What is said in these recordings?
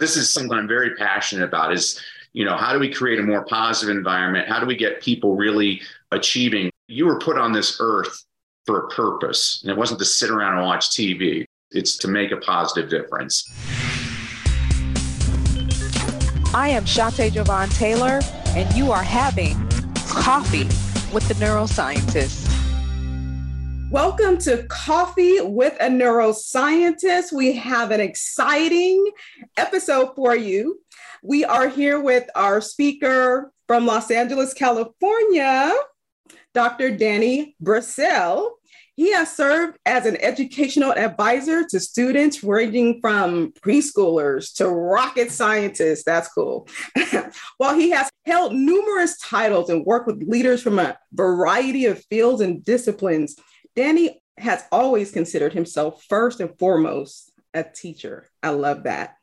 This is something I'm very passionate about is, you know, how do we create a more positive environment? How do we get people really achieving? You were put on this earth for a purpose, and it wasn't to sit around and watch TV. It's to make a positive difference. I am Shonte Jovan Taylor, and you are having coffee with the neuroscientist. Welcome to Coffee with a Neuroscientist. We have an exciting episode for you. We are here with our speaker from Los Angeles, California, Dr. Danny Brassell. He has served as an educational advisor to students ranging from preschoolers to rocket scientists. That's cool. While he has held numerous titles and worked with leaders from a variety of fields and disciplines, Danny has always considered himself first and foremost a teacher. I love that.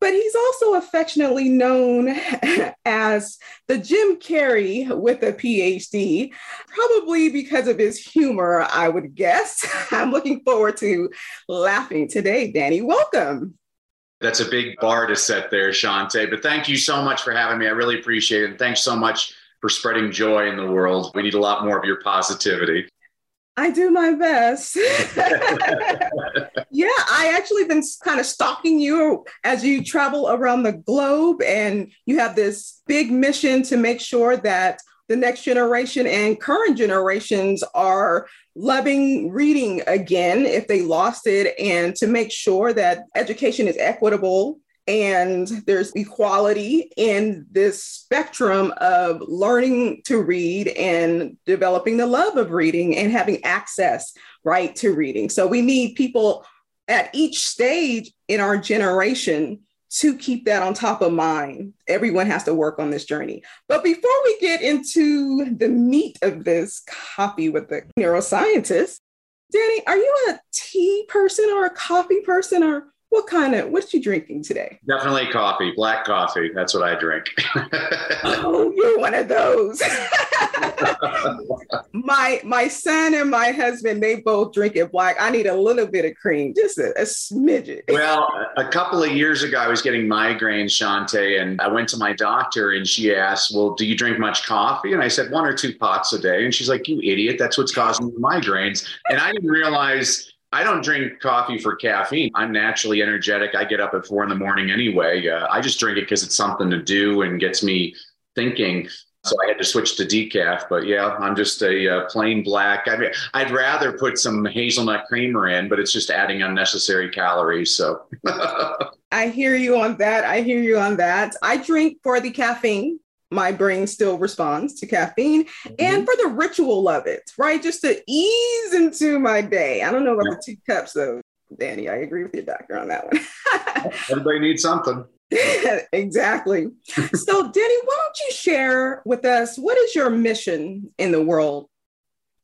But he's also affectionately known as the Jim Carrey with a PhD, probably because of his humor, I would guess. I'm looking forward to laughing today, Danny. Welcome. That's a big bar to set there, Shonte. But thank you so much for having me. I really appreciate it. And thanks so much for spreading joy in the world. We need a lot more of your positivity. I do my best. yeah, I actually been kind of stalking you as you travel around the globe, and you have this big mission to make sure that the next generation and current generations are loving reading again if they lost it, and to make sure that education is equitable and there's equality in this spectrum of learning to read and developing the love of reading and having access right to reading. So we need people at each stage in our generation to keep that on top of mind. Everyone has to work on this journey. But before we get into the meat of this Coffee with the neuroscientist danny are you a tea person or a coffee person or what kind of what you drinking today? Definitely coffee, black coffee. That's what I drink. oh, you're one of those. my my son and my husband, they both drink it black. I need a little bit of cream, just a, a smidget. well, a couple of years ago, I was getting migraines, Shonte, and I went to my doctor and she asked, Well, do you drink much coffee? And I said, one or two pots a day. And she's like, You idiot, that's what's causing the migraines. And I didn't realize I don't drink coffee for caffeine. I'm naturally energetic. I get up at four in the morning anyway. Uh, I just drink it because it's something to do and gets me thinking. So I had to switch to decaf. But yeah, I'm just a uh, plain black. I mean, I'd rather put some hazelnut creamer in, but it's just adding unnecessary calories. So I hear you on that. I hear you on that. I drink for the caffeine my brain still responds to caffeine mm-hmm. and for the ritual of it, right? Just to ease into my day. I don't know about yeah. the two cups though, Danny. I agree with your doctor on that one. Everybody needs something. exactly. so, Danny, why don't you share with us what is your mission in the world?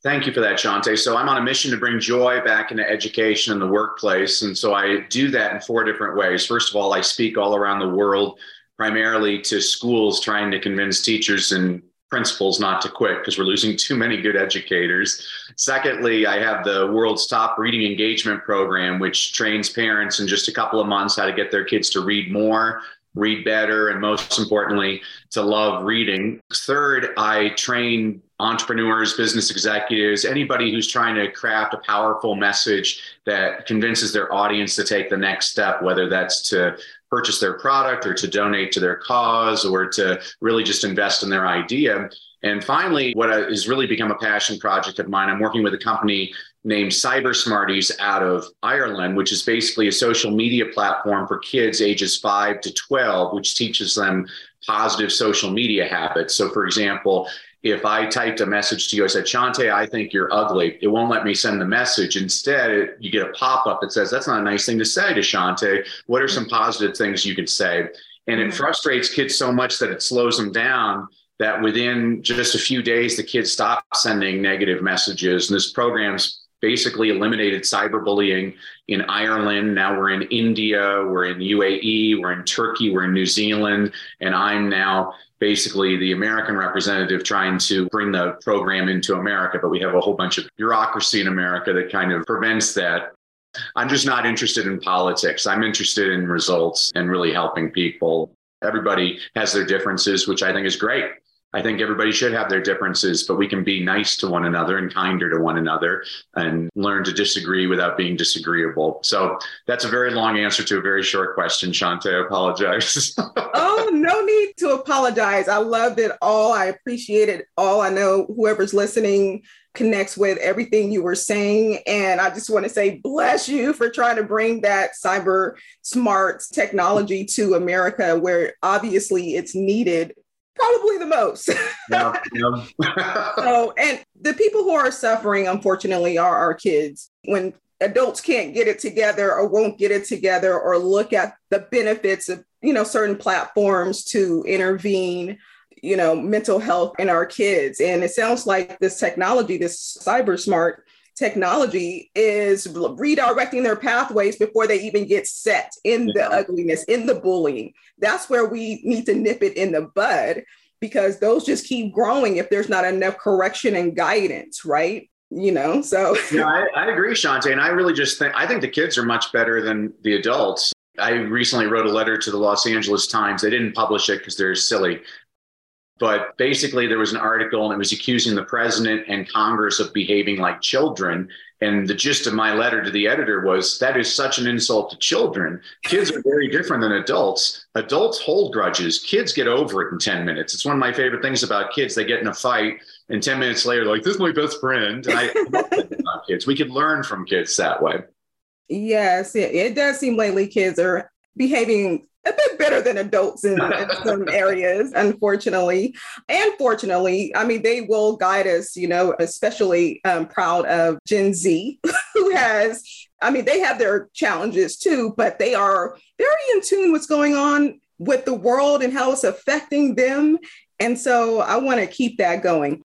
Thank you for that, Shonte. So I'm on a mission to bring joy back into education and the workplace. And so I do that in four different ways. First of all, I speak all around the world primarily to schools trying to convince teachers and principals not to quit because we're losing too many good educators. Secondly, I have the world's top reading engagement program, which trains parents in just a couple of months how to get their kids to read more, read better, and most importantly, to love reading. Third, I train entrepreneurs, business executives, anybody who's trying to craft a powerful message that convinces their audience to take the next step, whether that's to purchase their product or to donate to their cause or to really just invest in their idea. And finally, what has really become a passion project of mine, I'm working with a company named CyberSmarties out of Ireland, which is basically a social media platform for kids ages 5 to 12, which teaches them positive social media habits. So, for example, if I typed a message to you, I said, Shonte, I think you're ugly, it won't let me send the message. Instead, you get a pop up that says, That's not a nice thing to say to Shonte. What are some positive things you can say? And it mm-hmm. frustrates kids so much that it slows them down that within just a few days, the kids stop sending negative messages. And this program's basically eliminated cyberbullying in Ireland. Now we're in India, we're in UAE, we're in Turkey, we're in New Zealand, and I'm now basically the American representative trying to bring the program into America, but we have a whole bunch of bureaucracy in America that kind of prevents that. I'm just not interested in politics. I'm interested in results and really helping people. Everybody has their differences, which I think is great. I think everybody should have their differences, but we can be nice to one another and kinder to one another and learn to disagree without being disagreeable. So that's a very long answer to a very short question, Shonte. I apologize. oh, no need to apologize. I loved it all. I appreciate it all. I know whoever's listening connects with everything you were saying. And I just want to say, bless you for trying to bring that cyber smart technology to America, where obviously it's needed probably the most. Yeah, yeah. so, and the people who are suffering, unfortunately, are our kids. When adults can't get it together or won't get it together or look at the benefits of, you know, certain platforms to intervene, you know, mental health in our kids. And it sounds like this technology, this cyber smart technology is redirecting their pathways before they even get set in the ugliness, in the bullying. That's where we need to nip it in the bud because those just keep growing if there's not enough correction and guidance, right? You know, so. yeah, I, I agree, Shonte. And I really just think, I think the kids are much better than the adults. I recently wrote a letter to the Los Angeles Times. They didn't publish it because they're silly. But basically, there was an article and it was accusing the president and Congress of behaving like children. And the gist of my letter to the editor was that is such an insult to children. Kids are very different than adults. Adults hold grudges. Kids get over it in 10 minutes. It's one of my favorite things about kids. They get in a fight, and 10 minutes later, like, this is my best friend. And I love kids. We could learn from kids that way. Yes, it does seem lately kids are behaving a bit better than adults in, in some areas, unfortunately. And fortunately, I mean, they will guide us, you know, especially um, proud of Gen Z, who has, I mean, they have their challenges too, but they are very in tune with what's going on with the world and how it's affecting them. And so I want to keep that going.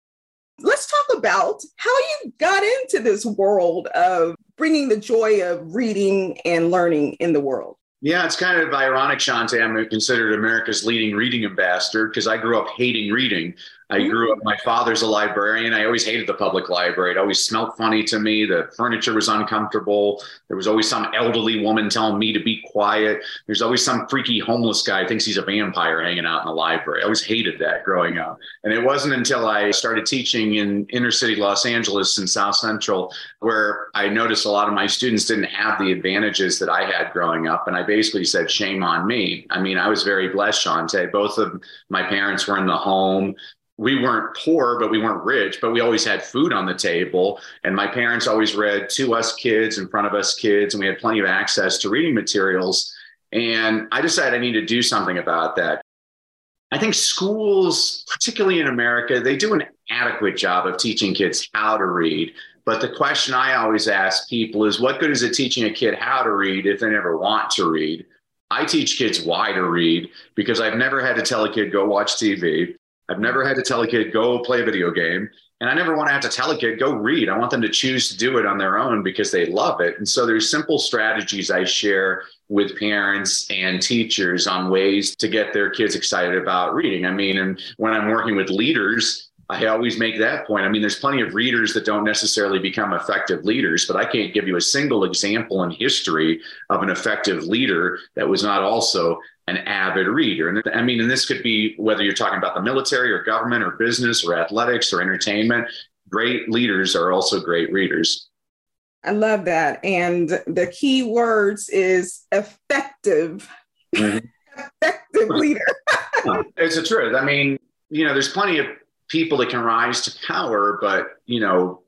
Let's talk about how you got into this world of bringing the joy of reading and learning in the world. Yeah, it's kind of ironic, Shonte. I'm considered America's leading reading ambassador because I grew up hating reading. I mm-hmm. grew up, my father's a librarian. I always hated the public library. It always smelled funny to me. The furniture was uncomfortable. There was always some elderly woman telling me to be quiet. There's always some freaky homeless guy thinks he's a vampire hanging out in the library. I always hated that growing up. And it wasn't until I started teaching in inner city Los Angeles and South Central where I noticed a lot of my students didn't have the advantages that I had growing up. And I basically said, shame on me. I mean, I was very blessed, Shonte. Both of my parents were in the home we weren't poor, but we weren't rich, but we always had food on the table. And my parents always read to us kids, in front of us kids, and we had plenty of access to reading materials. And I decided I need to do something about that. I think schools, particularly in America, they do an adequate job of teaching kids how to read. But the question I always ask people is what good is it teaching a kid how to read if they never want to read? I teach kids why to read because I've never had to tell a kid, go watch TV. I've never had to tell a kid, go play a video game. And I never want to have to tell a kid, go read. I want them to choose to do it on their own because they love it. And so there's simple strategies I share with parents and teachers on ways to get their kids excited about reading. I mean, and when I'm working with leaders, I always make that point. I mean, there's plenty of readers that don't necessarily become effective leaders, but I can't give you a single example in history of an effective leader that was not also an avid reader. And I mean, and this could be whether you're talking about the military or government or business or athletics or entertainment. Great leaders are also great readers. I love that. And the key words is effective. Mm-hmm. effective leader. it's the truth. I mean, you know, there's plenty of people that can rise to power, but you know,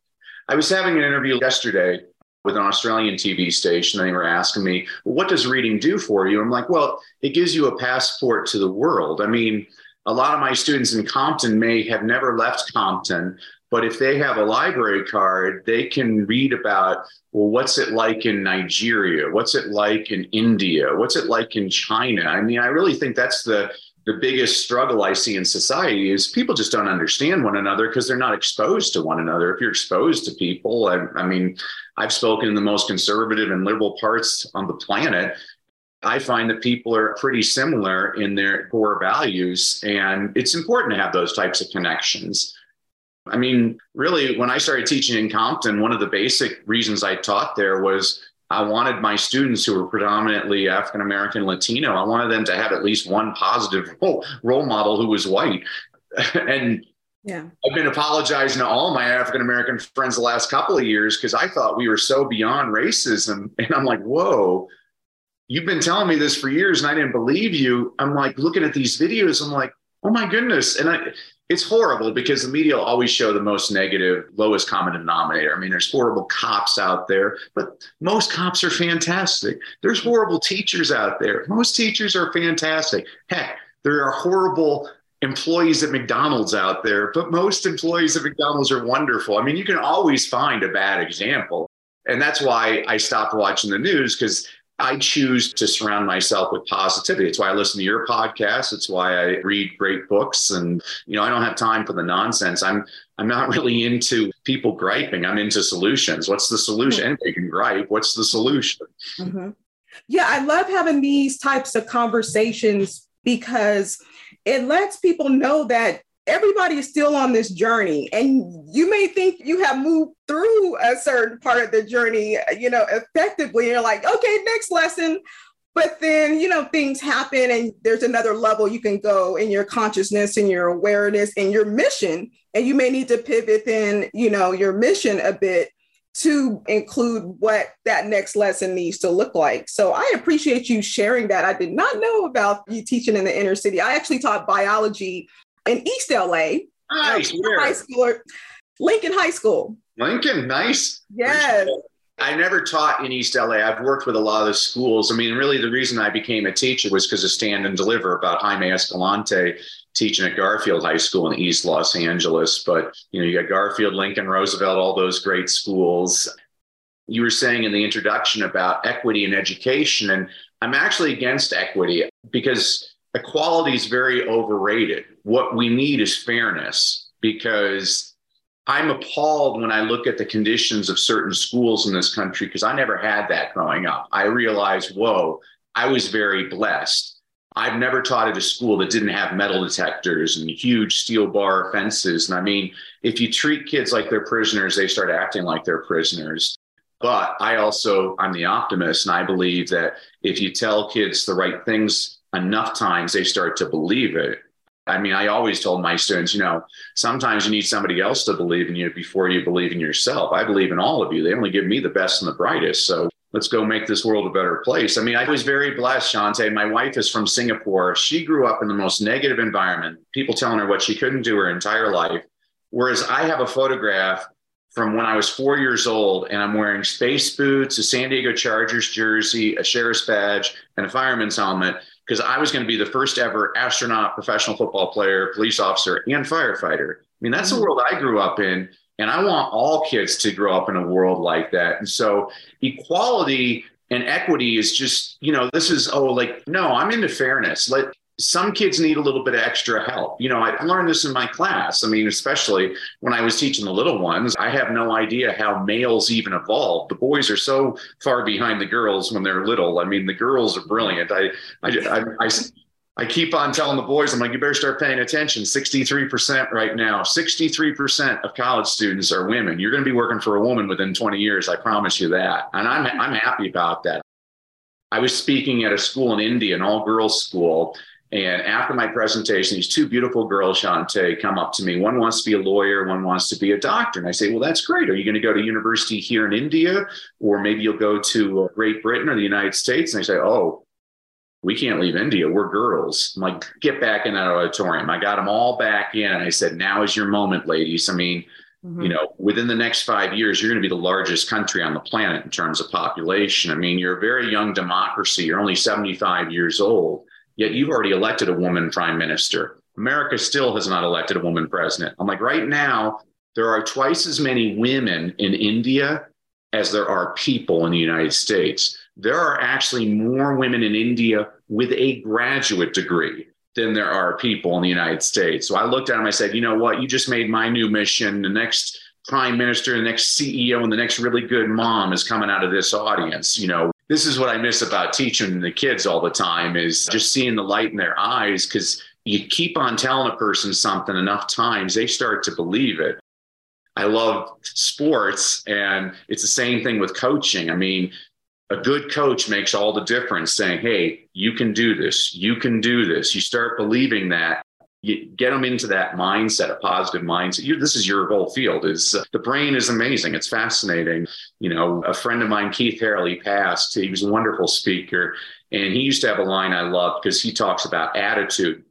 I was having an interview yesterday with an Australian TV station. They were asking me, well, what does reading do for you? I'm like, well, it gives you a passport to the world. I mean, a lot of my students in Compton may have never left Compton, but if they have a library card, they can read about, well, what's it like in Nigeria? What's it like in India? What's it like in China? I mean, I really think that's the the biggest struggle I see in society is people just don't understand one another because they're not exposed to one another. If you're exposed to people, I, I, mean, I've spoken in the most conservative and liberal parts on the planet. I find that people are pretty similar in their core values, and it's important to have those types of connections. I mean, really, when I started teaching in Compton, one of the basic reasons I taught there was I wanted my students who were predominantly African American Latino, I wanted them to have at least one positive role, role model who was white. and yeah. I've been apologizing to all my African American friends the last couple of years because I thought we were so beyond racism. And I'm like, whoa, you've been telling me this for years and I didn't believe you. I'm like looking at these videos, I'm like, oh my goodness. And I, it's horrible because the media will always show the most negative, lowest common denominator. I mean, there's horrible cops out there, but most cops are fantastic. There's horrible teachers out there. Most teachers are fantastic. Heck, there are horrible employees at McDonald's out there, but most employees at McDonald's are wonderful. I mean, you can always find a bad example. And that's why I stopped watching the news because I choose to surround myself with positivity. It's why I listen to your podcast. It's why I read great books. And, you know, I don't have time for the nonsense. I'm I'm not really into people griping. I'm into solutions. What's the solution? Mm-hmm. Anybody can gripe. What's the solution? Mm-hmm. Yeah, I love having these types of conversations because it lets people know that everybody is still on this journey and you may think you have moved through a certain part of the journey you know effectively you're like okay next lesson but then you know things happen and there's another level you can go in your consciousness and your awareness and your mission and you may need to pivot in you know your mission a bit to include what that next lesson needs to look like. So I appreciate you sharing that. I did not know about you teaching in the inner city. I actually taught biology in East LA. Ah, nice. High school, Lincoln High School. Lincoln, nice. Yes. I never taught in East LA. I've worked with a lot of the schools. I mean, really, the reason I became a teacher was because of Stand and Deliver about Jaime Escalante teaching at Garfield High School in East Los Angeles. But, you know, you got Garfield, Lincoln, Roosevelt, all those great schools. You were saying in the introduction about equity in education, and I'm actually against equity because equality is very overrated. What we need is fairness because I'm appalled when I look at the conditions of certain schools in this country because I never had that growing up. I realized, whoa, I was very blessed. I've never taught at a school that didn't have metal detectors and huge steel bar fences. And I mean, if you treat kids like they're prisoners, they start acting like they're prisoners. But I also, I'm the optimist, and I believe that if you tell kids the right things enough times they start to believe it. I mean, I always told my students, you know, sometimes you need somebody else to believe in you before you believe in yourself. I believe in all of you. They only give me the best and the brightest. So let's go make this world a better place. I mean, I was very blessed, Shonte. My wife is from Singapore. She grew up in the most negative environment, people telling her what she couldn't do her entire life. Whereas I have a photograph from when I was four years old, and I'm wearing space boots, a San Diego Chargers jersey, a sheriff's badge, and a fireman's helmet because I was going to be the first ever astronaut, professional football player, police officer, and firefighter. I mean, that's mm-hmm. the world I grew up in. And I want all kids to grow up in a world like that. And so equality and equity is just, you know, this is, oh, like, no, I'm into fairness. Let some kids need a little bit of extra help. You know, I learned this in my class. I mean, especially when I was teaching the little ones, I have no idea how males even evolved. The boys are so far behind the girls when they're little. I mean, the girls are brilliant. I, I, I, I, I keep on telling the boys, I'm like, you better start paying attention. 63% right now, 63% of college students are women. You're going to be working for a woman within 20 years. I promise you that. And I'm, I'm happy about that. I was speaking at a school in India, an all girls school and after my presentation, these two beautiful girls, Shonte, come up to me. One wants to be a lawyer, one wants to be a doctor. And I say, Well, that's great. Are you going to go to university here in India? Or maybe you'll go to uh, Great Britain or the United States? And I say, Oh, we can't leave India. We're girls. I'm like, Get back in that auditorium. I got them all back in. And I said, Now is your moment, ladies. I mean, Mm-hmm. you know within the next five years you're going to be the largest country on the planet in terms of population i mean you're a very young democracy you're only 75 years old Yet you've already elected a woman prime minister. America still has not elected a woman president. I'm like, right now, there are twice as many women in India as there are people in the United States. There are actually more women in India with a graduate degree than there are people in the United States. So I looked at him, I said, you know what? You just made my new mission. The next prime minister, the next CEO, and the next really good mom is coming out of this audience. You know, this is what I miss about teaching the kids all the time is just seeing the light in their eyes because you keep on telling a person something enough times, they start to believe it. I love sports, and it's the same thing with coaching. I mean, a good coach makes all the difference saying, Hey, you can do this. You can do this. You start believing that. Get them into that mindset, a positive mindset. You, this is your whole field. Is uh, the brain is amazing. It's fascinating. You know, a friend of mine, Keith he passed. He was a wonderful speaker, and he used to have a line I love because he talks about attitude,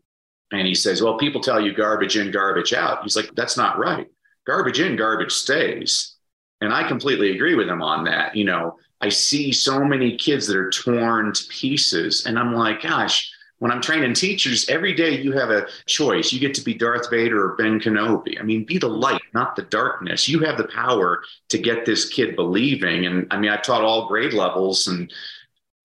and he says, "Well, people tell you garbage in, garbage out." He's like, "That's not right. Garbage in, garbage stays." And I completely agree with him on that. You know, I see so many kids that are torn to pieces. And I'm like, gosh, when I'm training teachers, every day you have a choice. You get to be Darth Vader or Ben Kenobi. I mean, be the light, not the darkness. You have the power to get this kid believing. And I mean, I've taught all grade levels and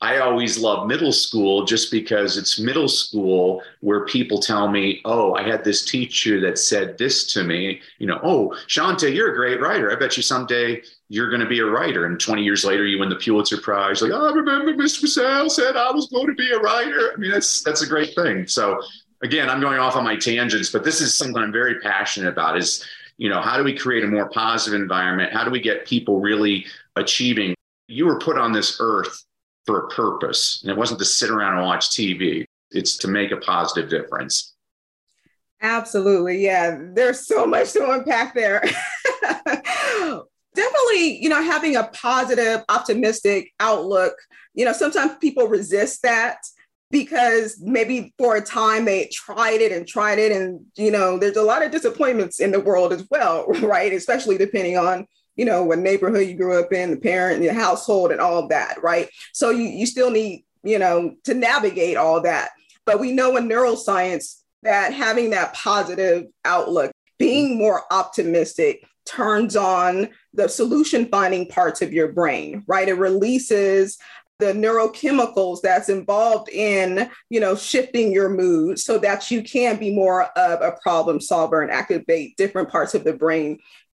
I always love middle school just because it's middle school where people tell me, oh, I had this teacher that said this to me, you know, oh, Shonte, you're a great writer. I bet you someday you're going to be a writer. And 20 years later, you win the Pulitzer Prize. Like, oh, I remember Mr. Sal said I was going to be a writer. I mean, that's, that's a great thing. So again, I'm going off on my tangents, but this is something I'm very passionate about is, you know, how do we create a more positive environment? How do we get people really achieving? You were put on this earth for a purpose. And it wasn't to sit around and watch TV, it's to make a positive difference. Absolutely. Yeah. There's so much to unpack there. Definitely, you know, having a positive, optimistic outlook. You know, sometimes people resist that because maybe for a time they tried it and tried it and you know there's a lot of disappointments in the world as well right especially depending on you know, what neighborhood you grew up in, the parent, the household, and all of that, right? So you, you still need, you know, to navigate all that. But we know in neuroscience that having that positive outlook, being more optimistic, turns on the solution finding parts of your brain, right? It releases the neurochemicals that's involved in you know shifting your mood so that you can be more of a problem solver and activate different parts of the brain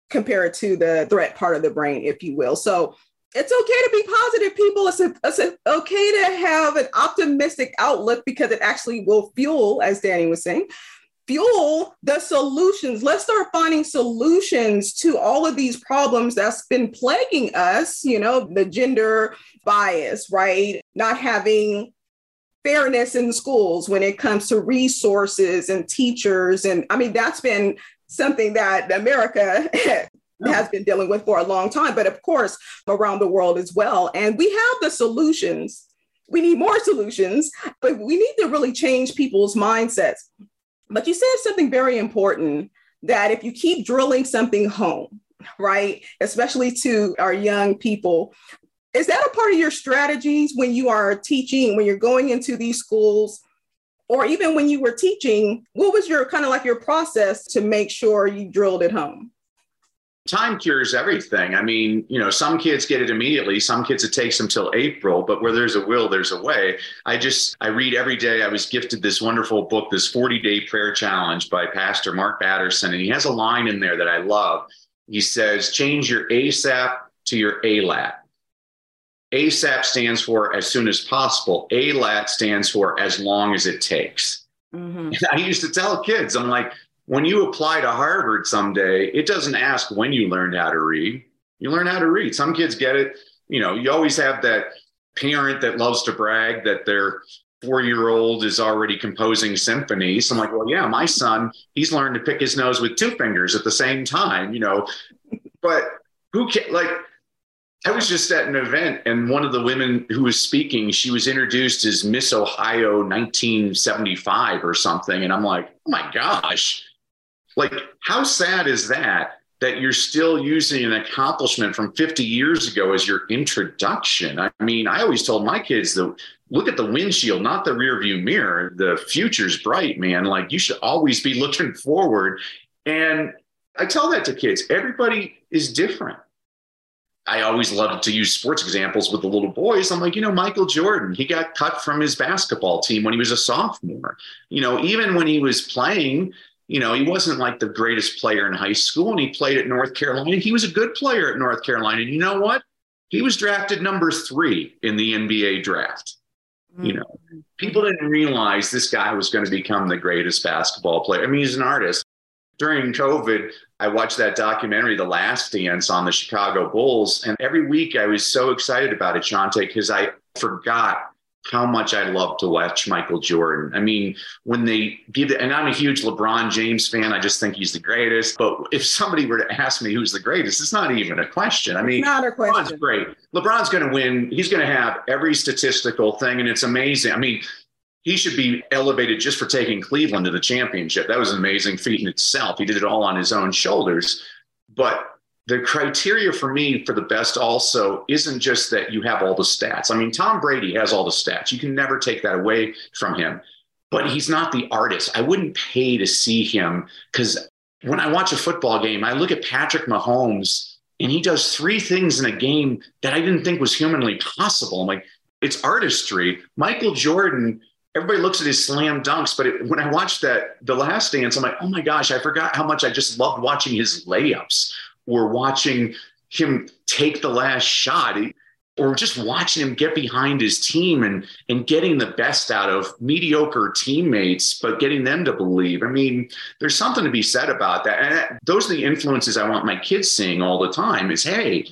compared to the threat part of the brain, if you will. So it's okay to be positive, people. It's, a, it's a, okay to have an optimistic outlook because it actually will fuel, as Danny was saying, fuel the solutions. Let's start finding solutions to all of these problems that's been plaguing us, you know, the gender bias, right? Not having fairness in schools when it comes to resources and teachers. And I mean, that's been something that America has been dealing with for a long time, but of course, around the world as well. And we have the solutions. We need more solutions, but we need to really change people's mindsets. But you said something very important that if you keep drilling something home, right, especially to our young people, is that a part of your strategies when you are teaching, when you're going into these schools? or even when you were teaching, what was your kind of like your process to make sure you drilled it home? Time cures everything. I mean, you know, some kids get it immediately. Some kids it takes them till April, but where there's a will, there's a way. I just, I read every day. I was gifted this wonderful book, this 40 day prayer challenge by Pastor Mark Batterson. And he has a line in there that I love. He says, change your ASAP to your ALAT. ASAP stands for as soon as possible. ALAT stands for as long as it takes. Mm-hmm. I used to tell kids, I'm like, when you apply to Harvard someday, it doesn't ask when you learned how to read. You learn how to read. Some kids get it. You know, you always have that parent that loves to brag that their four year old is already composing symphonies. I'm like, well, yeah, my son, he's learned to pick his nose with two fingers at the same time, you know, but who can like I was just at an event, and one of the women who was speaking, she was introduced as Miss Ohio 1975 or something. And I'm like, oh my gosh, like, how sad is that? That you're still using an accomplishment from 50 years ago as your introduction. I mean, I always told my kids that look at the windshield, not the rear view mirror. The future's bright, man. Like, you should always be looking forward. And I tell that to kids everybody is different I always loved to use sports examples with the little boys. I'm like, you know, Michael Jordan, he got cut from his basketball team when he was a sophomore. You know, even when he was playing, you know, he wasn't like the greatest player in high school and he played at North Carolina. He was a good player at North Carolina. And you know what? He was drafted number three in the NBA draft. You know, people didn't realize this guy was going to become the greatest basketball player. I mean, he's an artist. during COVID, I watched that documentary, The Last Dance, on the Chicago Bulls. And every week I was so excited about it, Shonte, because I forgot how much I love to watch Michael Jordan. I mean, when they give it, and I'm a huge LeBron James fan, I just think he's the greatest. But if somebody were to ask me who's the greatest, it's not even a question. I mean, it's not a question. LeBron's great. LeBron's going to win. He's going to have every statistical thing, and it's amazing. I mean, he should be elevated just for taking Cleveland to the championship. That was an amazing feat in itself. He did it all on his own shoulders. But the criteria for me for the best also isn't just that you have all the stats. I mean, Tom Brady has all the stats. You can never take that away from him, but he's not the artist. I wouldn't pay to see him because when I watch a football game, I look at Patrick Mahomes and he does three things in a game that I didn't think was humanly possible. I'm like, it's artistry. Michael Jordan, everybody looks at his slam dunks, but it, when I watched that, The Last Dance, I'm like, oh my gosh, I forgot how much I just loved watching his layups or watching him take the last shot or just watching him get behind his team and and getting the best out of mediocre teammates but getting them to believe. I mean there's something to be said about that. And uh, those are the influences i want my kids seeing all the time is hey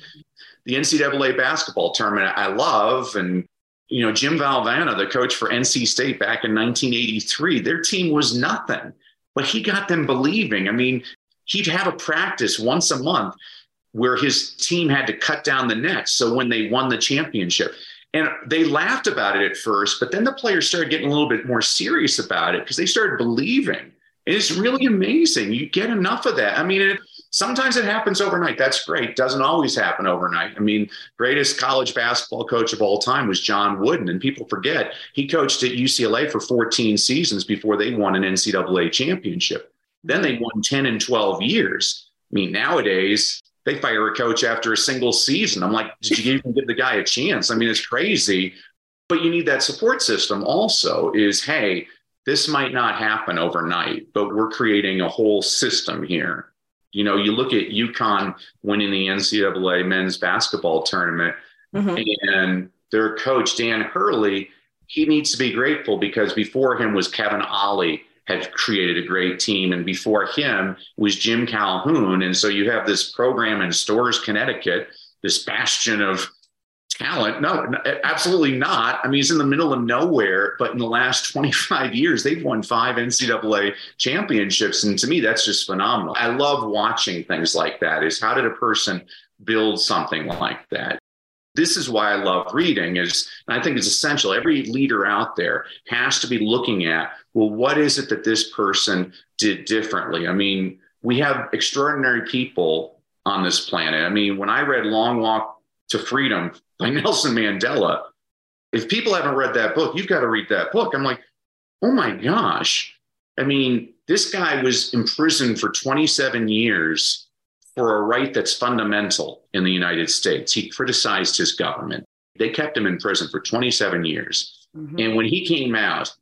the ncaa basketball tournament i love. And you know jim valvano the coach for nc state back in 1983 their team was nothing but he got them believing. I mean he'd have a practice once a month where his team had to cut down the nets. So when they won the championship, and they laughed about it at first, but then the players started getting a little bit more serious about it because they started believing. And it's really amazing. You get enough of that. I mean, it, sometimes it happens overnight. That's great. Doesn't always happen overnight. I mean, greatest college basketball coach of all time was John Wooden, and people forget he coached at UCLA for 14 seasons before they won an NCAA championship. Then they won 10 and 12 years. I mean, nowadays they fire a coach after a single season. I'm like, did you even give the guy a chance? I mean, it's crazy. But you need that support system also is, hey, this might not happen overnight, but we're creating a whole system here. You know, you look at UConn winning the NCAA men's basketball tournament, mm-hmm. and their coach, Dan Hurley, he needs to be grateful because before him was Kevin Ollie, had created a great team. And before him was Jim Calhoun. And so you have this program in Storrs, Connecticut, this bastion of talent. No, absolutely not. I mean, he's in the middle of nowhere, but in the last 25 years, they've won five NCAA championships. And to me, that's just phenomenal. I love watching things like that is how did a person build something like that? this is why I love reading is I think it's essential. Every leader out there has to be looking at, well, what is it that this person did differently? I mean, we have extraordinary people on this planet. I mean, when I read Long Walk to Freedom by Nelson Mandela, if people haven't read that book, you've got to read that book. I'm like, oh my gosh. I mean, this guy was imprisoned for 27 years for a right that's fundamental in the United States. He criticized his government. They kept him in prison for 27 years. Mm-hmm. And when he came out,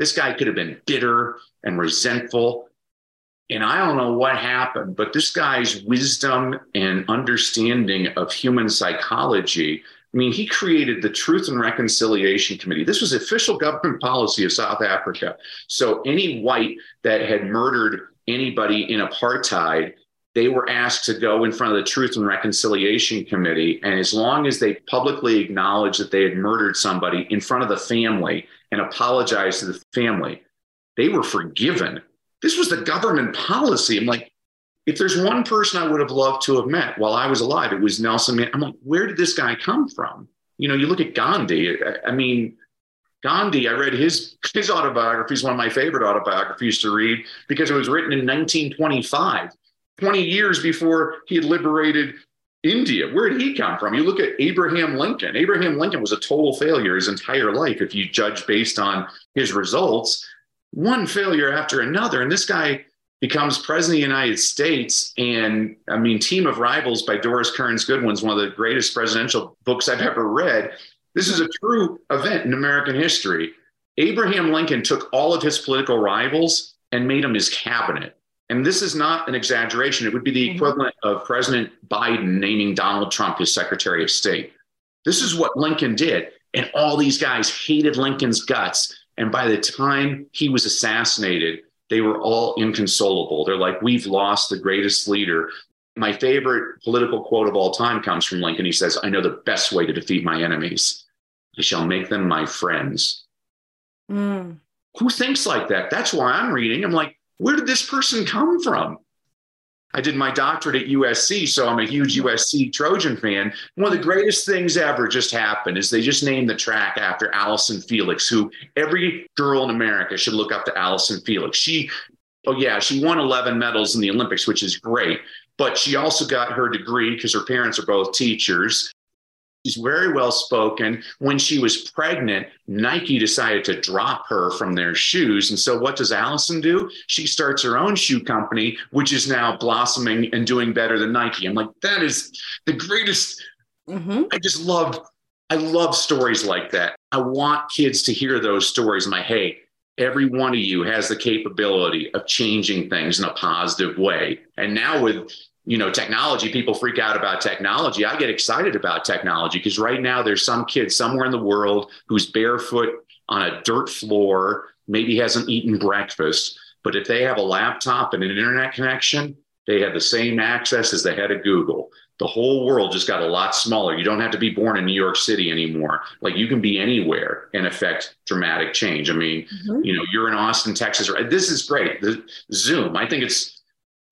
this guy could have been bitter and resentful. And I don't know what happened, but this guy's wisdom and understanding of human psychology. I mean, he created the Truth and Reconciliation Committee. This was official government policy of South Africa. So any white that had murdered anybody in apartheid they were asked to go in front of the Truth and Reconciliation Committee. And as long as they publicly acknowledged that they had murdered somebody in front of the family and apologized to the family, they were forgiven. This was the government policy. I'm like, if there's one person I would have loved to have met while I was alive, it was Nelson Mandela. I'm like, where did this guy come from? You know, you look at Gandhi. I mean, Gandhi, I read his his autobiography is one of my favorite autobiographies to read because it was written in 1925. 20 years before he had liberated India. Where did he come from? You look at Abraham Lincoln. Abraham Lincoln was a total failure his entire life, if you judge based on his results. One failure after another. And this guy becomes president of the United States. And I mean, Team of Rivals by Doris Kearns Goodwin is one of the greatest presidential books I've ever read. This is a true event in American history. Abraham Lincoln took all of his political rivals and made them his cabinet and this is not an exaggeration, it would be the mm-hmm. equivalent of President Biden naming Donald Trump his Secretary of State. This is what Lincoln did. And all these guys hated Lincoln's guts. And by the time he was assassinated, they were all inconsolable. They're like, we've lost the greatest leader. My favorite political quote of all time comes from Lincoln. He says, I know the best way to defeat my enemies. I shall make them my friends. Mm. Who thinks like that? That's why I'm reading. I'm like, where did this person come from? I did my doctorate at USC, so I'm a huge USC Trojan fan. One of the greatest things ever just happened is they just named the track after Allyson Felix, who every girl in America should look up to Allyson Felix. She, oh yeah, she won 11 medals in the Olympics, which is great, but she also got her degree because her parents are both teachers. She's very well spoken. When she was pregnant, Nike decided to drop her from their shoes. And so, what does Allyson do? She starts her own shoe company, which is now blossoming and doing better than Nike. I'm like, that is the greatest. Mm-hmm. I just love, I love stories like that. I want kids to hear those stories. I'm like, hey, every one of you has the capability of changing things in a positive way. And now with you know technology people freak out about technology. I get excited about technology because right now there's some kid somewhere in the world who's barefoot on a dirt floor maybe hasn't eaten breakfast but if they have a laptop and an internet connection they have the same access as the head of google. The whole world just got a lot smaller. You don't have to be born in new york city anymore. Like you can be anywhere and affect dramatic change. I mean mm-hmm. you know you're in austin texas this is great. The zoom i think it's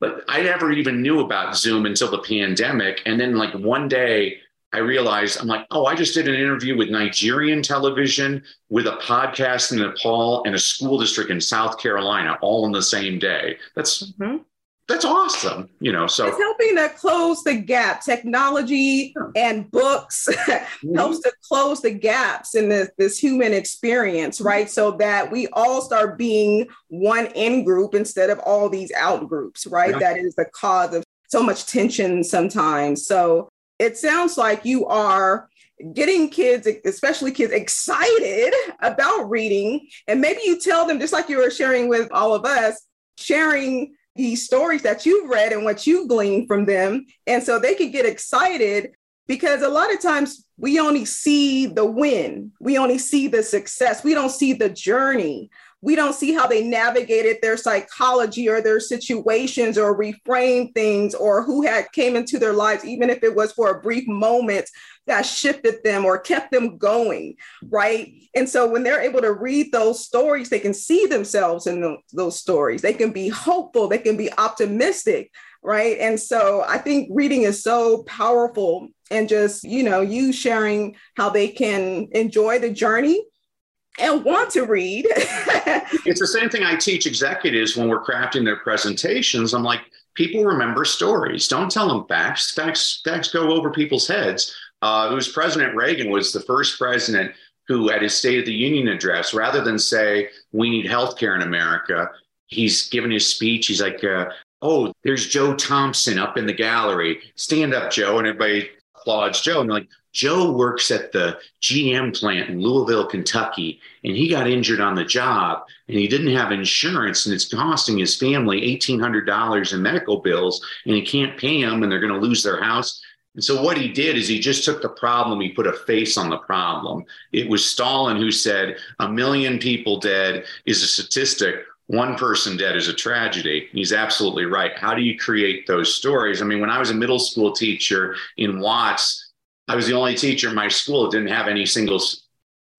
but I never even knew about Zoom until the pandemic. And then, like, one day I realized I'm like, oh, I just did an interview with Nigerian television, with a podcast in Nepal, and a school district in South Carolina, all in the same day. That's mm-hmm that's awesome you know so it's helping to close the gap technology yeah. and books mm-hmm. helps to close the gaps in this, this human experience mm-hmm. right so that we all start being one in group instead of all these out groups right yeah. that is the cause of so much tension sometimes so it sounds like you are getting kids especially kids excited about reading and maybe you tell them just like you were sharing with all of us sharing these stories that you've read and what you've gleaned from them. And so they could get excited because a lot of times we only see the win, we only see the success, we don't see the journey. We don't see how they navigated their psychology or their situations or reframed things or who had came into their lives, even if it was for a brief moment that shifted them or kept them going, right? And so when they're able to read those stories, they can see themselves in the, those stories. They can be hopeful, they can be optimistic, right? And so I think reading is so powerful and just, you know, you sharing how they can enjoy the journey and want to read. it's the same thing I teach executives when we're crafting their presentations. I'm like, people remember stories. Don't tell them facts. Facts, facts go over people's heads. Uh, it was President Reagan was the first president who, at his State of the Union address, rather than say we need health care in America, he's given his speech. He's like, uh, "Oh, there's Joe Thompson up in the gallery. Stand up, Joe!" And everybody applauds Joe. And they're like, Joe works at the GM plant in Louisville, Kentucky, and he got injured on the job and he didn't have insurance and it's costing his family $1,800 in medical bills and he can't pay them and they're going to lose their house. And so what he did is he just took the problem, he put a face on the problem. It was Stalin who said a million people dead is a statistic. One person dead is a tragedy. He's absolutely right. How do you create those stories? I mean, when I was a middle school teacher in Watts, I was the only teacher in my school that didn't have any single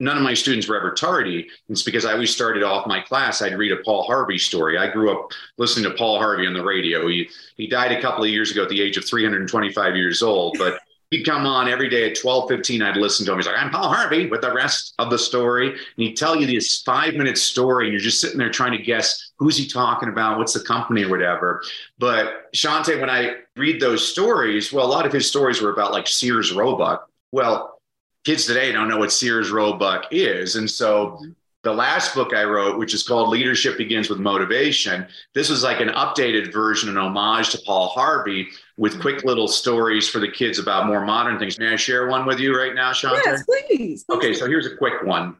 none of my students were ever tardy. It's because I always started off my class. I'd read a Paul Harvey story. I grew up listening to Paul Harvey on the radio. He he died a couple of years ago at the age of 325 years old, but he'd come on every day at 12, 15. I'd listen to him. He's like, I'm Paul Harvey with the rest of the story. And he'd tell you this five minute story, and you're just sitting there trying to guess who's he talking about, what's the company or whatever. But Shonte, when I read those stories, well, a lot of his stories were about like Sears Roebuck. Well, kids today don't know what Sears Roebuck is. And so mm-hmm. the last book I wrote, which is called Leadership Begins with Motivation, this was like an updated version, an homage to Paul Harvey with mm-hmm. quick little stories for the kids about more modern things. May I share one with you right now, Shonte? Yes, please. Okay, so here's a quick one.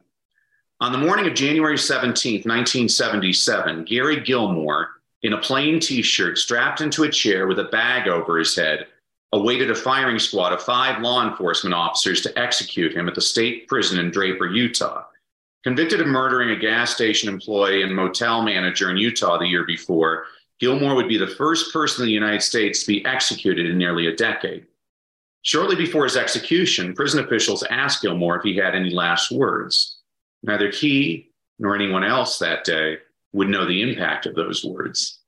On the morning of January 17th, 1977, Gary Gilmore, in a plain t shirt, strapped into a chair with a bag over his head, awaited a firing squad of five law enforcement officers to execute him at the state prison in Draper, Utah. Convicted of murdering a gas station employee and motel manager in Utah the year before, Gilmore would be the first person in the United States to be executed in nearly a decade. Shortly before his execution, prison officials asked Gilmore if he had any last words. Neither he nor anyone else that day would know the impact of those words.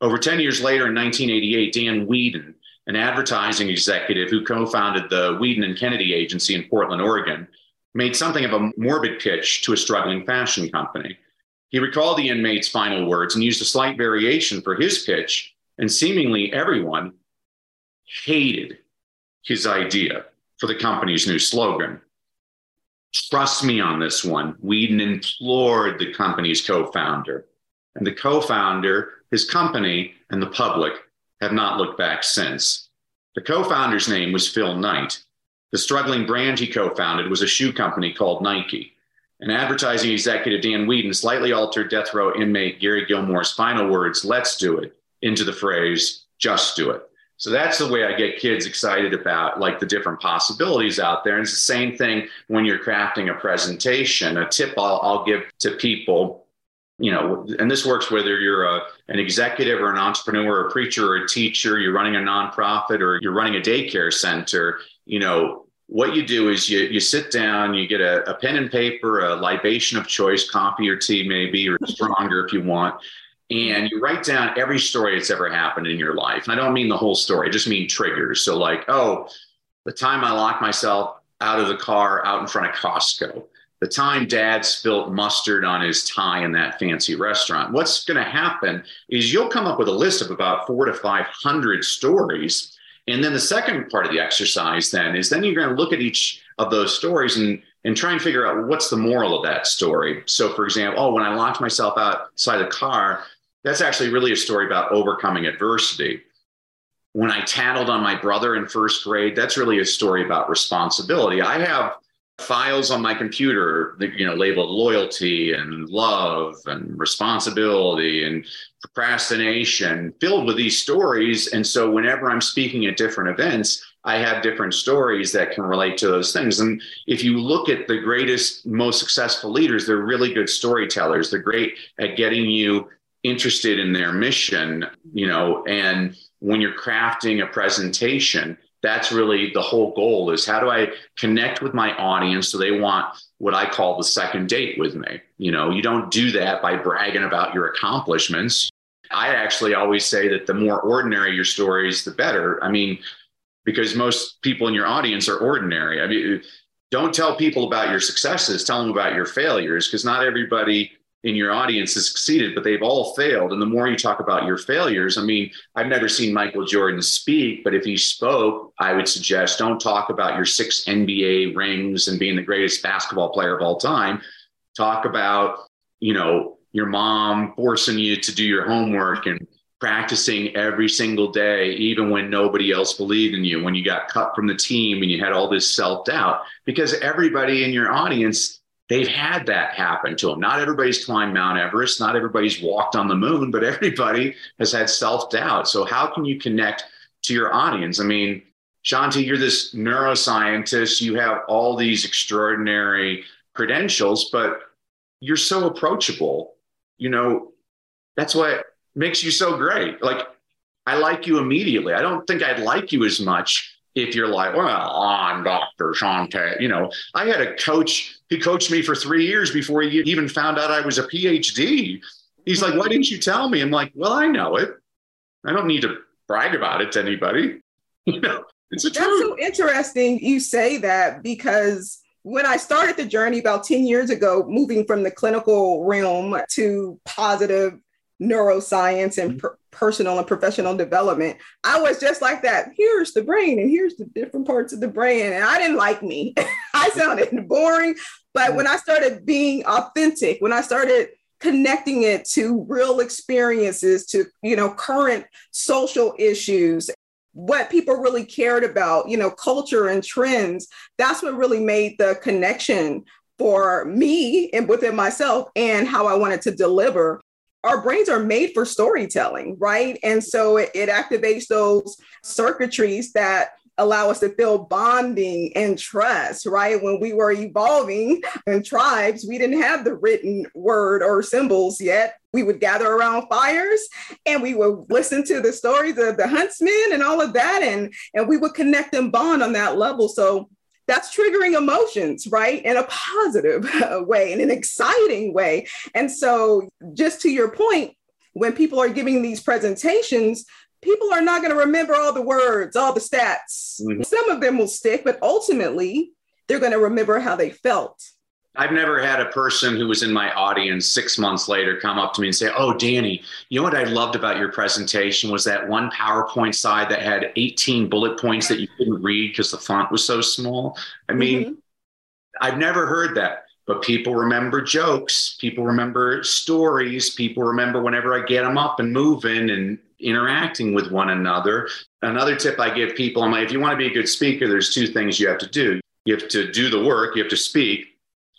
Over 10 years later, in 1988, Dan Wieden, an advertising executive who co founded the Wieden and Kennedy Agency in Portland, Oregon, made something of a morbid pitch to a struggling fashion company. He recalled the inmate's final words and used a slight variation for his pitch, and seemingly everyone hated his idea for the company's new slogan. Trust me on this one. Wieden implored the company's co founder. And the co founder, his company, and the public have not looked back since. The co founder's name was Phil Knight. The struggling brand he co founded was a shoe company called Nike. An advertising executive, Dan Wieden, slightly altered death row inmate Gary Gilmore's final words, let's do it, into the phrase, just do it. So that's the way I get kids excited about like the different possibilities out there. And it's the same thing when you're crafting a presentation. A tip I'll, I'll give to people, you know, and this works whether you're a, an executive or an entrepreneur, or a preacher or a teacher, you're running a nonprofit or you're running a daycare center, you know, what you do is you, you sit down, you get a, a pen and paper, a libation of choice, coffee or tea, maybe, or stronger if you want and you write down every story that's ever happened in your life. And I don't mean the whole story, I just mean triggers. So, like, oh, the time I locked myself out of the car out in front of Costco, the time dad spilt mustard on his tie in that fancy restaurant. What's going to happen is you'll come up with a list of about four to 500 stories. And then the second part of the exercise then is then you're going to look at each of those stories and and try and figure out what's the moral of that story. So, for example, oh, when I locked myself outside the car, that's actually really a story about overcoming adversity. When I tattled on my brother in first grade, that's really a story about responsibility. I have files on my computer that you know labeled loyalty and love and responsibility and procrastination filled with these stories. And so whenever i'm speaking at different events i have different stories that can relate to those things. And if you look at the greatest most successful leaders they're really good storytellers. They're great at getting you interested in their mission, you know, and when you're crafting a presentation, that's really the whole goal is how do I connect with my audience so they want what I call the second date with me. You know, you don't do that by bragging about your accomplishments. I actually always say that the more ordinary your stories, the better. I mean, because most people in your audience are ordinary. I mean, don't tell people about your successes, tell them about your failures because not everybody in your audience has succeeded, but they've all failed. And the more you talk about your failures, I mean, I've never seen Michael Jordan speak, but if he spoke, I would suggest don't talk about your six NBA rings and being the greatest basketball player of all time. Talk about, you know, your mom forcing you to do your homework and practicing every single day, even when nobody else believed in you, when you got cut from the team and you had all this self doubt, because everybody in your audience they've had that happen to them. Not everybody's climbed Mount Everest, not everybody's walked on the moon, but everybody has had self doubt. So, how can you connect to your audience? I mean, Shonte, you're this neuroscientist, you have all these extraordinary credentials, but you're so approachable. You know, that's what makes you so great. Like, I like you immediately. I don't think I'd like you as much if you're like, well, I'm Dr. Shonte. You know, I had a coach, he coached me for three years before he even found out I was a PhD. He's like, hmm. why didn't you tell me? I'm like, well, I know it. I don't need to brag about it to anybody. You know, it's a That's truth. so interesting you say that because when I started the journey about 10 years ago, moving from the clinical realm to positive neuroscience and hmm. per- personal and professional development. I was just like that. Here's the brain, and here's the different parts of the brain. And I didn't like me. I sounded boring. But mm. when I started being authentic, when I started connecting it to real experiences, to you know, current social issues, what people really cared about, you know, culture and trends, that's what really made the connection for me and within myself and how I wanted to deliver our brains are made for storytelling, right? And so it, it activates those circuitries that allow us to feel bonding and trust, right? When we were evolving in tribes, we didn't have the written word or symbols yet. We would gather around fires and we would listen to the stories of the huntsmen and all of that, and, and we would connect and bond on that level. So that's triggering emotions, right? In a positive way, in an exciting way. And so, just to your point, when people are giving these presentations, people are not going to remember all the words, all the stats. Mm-hmm. Some of them will stick, but ultimately, they're going to remember how they felt. I've never had a person who was in my audience six months later come up to me and say, Oh, Danny, you know what I loved about your presentation was that one PowerPoint slide that had 18 bullet points that you couldn't read because the font was so small. I mean, mm-hmm. I've never heard that, but people remember jokes. People remember stories. People remember whenever I get them up and moving and interacting with one another. Another tip I give people, I'm like, if you want to be a good speaker, there's two things you have to do. You have to do the work, you have to speak,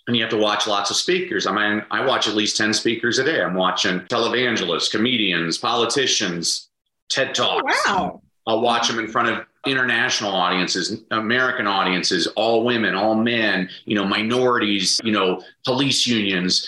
and you have to watch lots of speakers. I mean, I watch at least 10 speakers a day. I'm watching televangelists, comedians, politicians, TED Talks. Oh, wow. I'll watch them in front of international audiences, American audiences, all women, all men, you know, minorities, you know, police unions.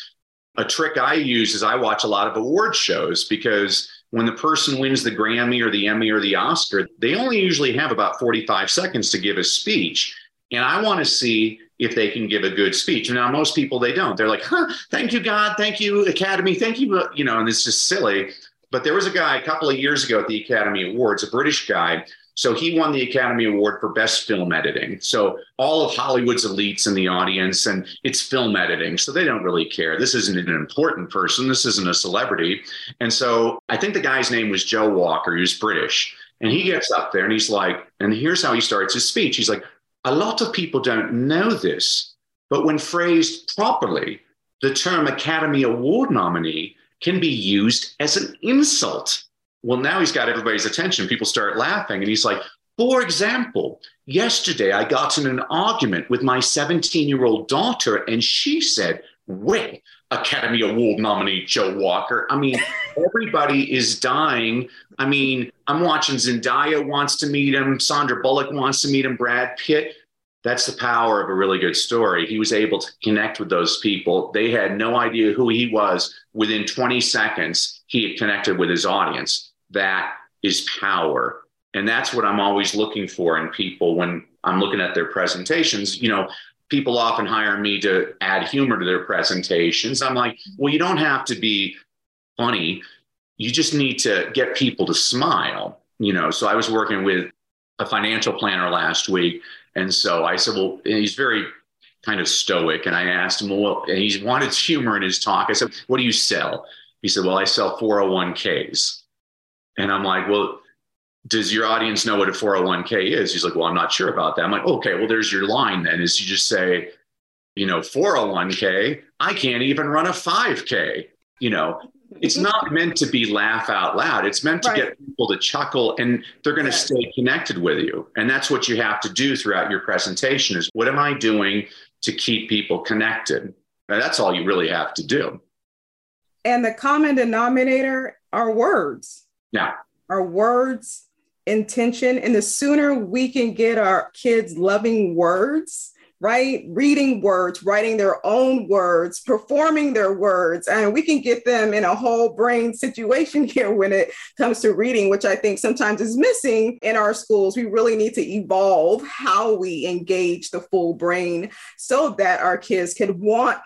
A trick I use is I watch a lot of award shows because when the person wins the Grammy or the Emmy or the Oscar, they only usually have about 45 seconds to give a speech. And I want to see if they can give a good speech. Now, most people, they don't. They're like, huh, thank you, God. Thank you, Academy. Thank you. You know, and it's just silly. But there was a guy a couple of years ago at the Academy Awards, a British guy. So he won the Academy Award for Best Film Editing. So all of Hollywood's elites in the audience, and it's film editing. So they don't really care. This isn't an important person. This isn't a celebrity. And so I think the guy's name was Joe Walker, who's British. And he gets up there and he's like, and here's how he starts his speech. He's like, a lot of people don't know this, but when phrased properly, the term Academy Award nominee can be used as an insult. Well, now he's got everybody's attention. People start laughing. And he's like, for example, yesterday I got in an argument with my 17 year old daughter, and she said, Well, Academy Award nominee Joe Walker. I mean, everybody is dying. I mean, I'm watching Zendaya wants to meet him, Sandra Bullock wants to meet him, Brad Pitt. That's the power of a really good story. He was able to connect with those people. They had no idea who he was. Within 20 seconds, he had connected with his audience. That is power. And that's what I'm always looking for in people when I'm looking at their presentations. You know, people often hire me to add humor to their presentations. I'm like, well, you don't have to be funny. You just need to get people to smile, you know. So I was working with a financial planner last week. And so I said, well, he's very kind of stoic. And I asked him, well, and he wanted humor in his talk. I said, what do you sell? He said, well, I sell 401ks. And I'm like, well, does your audience know what a 401k is? He's like, well, I'm not sure about that. I'm like, okay, well, there's your line then is you just say, you know, 401k, I can't even run a 5k, you know, it's not meant to be laugh out loud. It's meant to right. get people to chuckle and they're going to stay connected with you. And that's what you have to do throughout your presentation is what am I doing to keep people connected? And that's all you really have to do. And the common denominator are words. Yeah. Our words intention. And the sooner we can get our kids loving words, right? Reading words, writing their own words, performing their words, and we can get them in a whole brain situation here when it comes to reading, which I think sometimes is missing in our schools. We really need to evolve how we engage the full brain so that our kids can want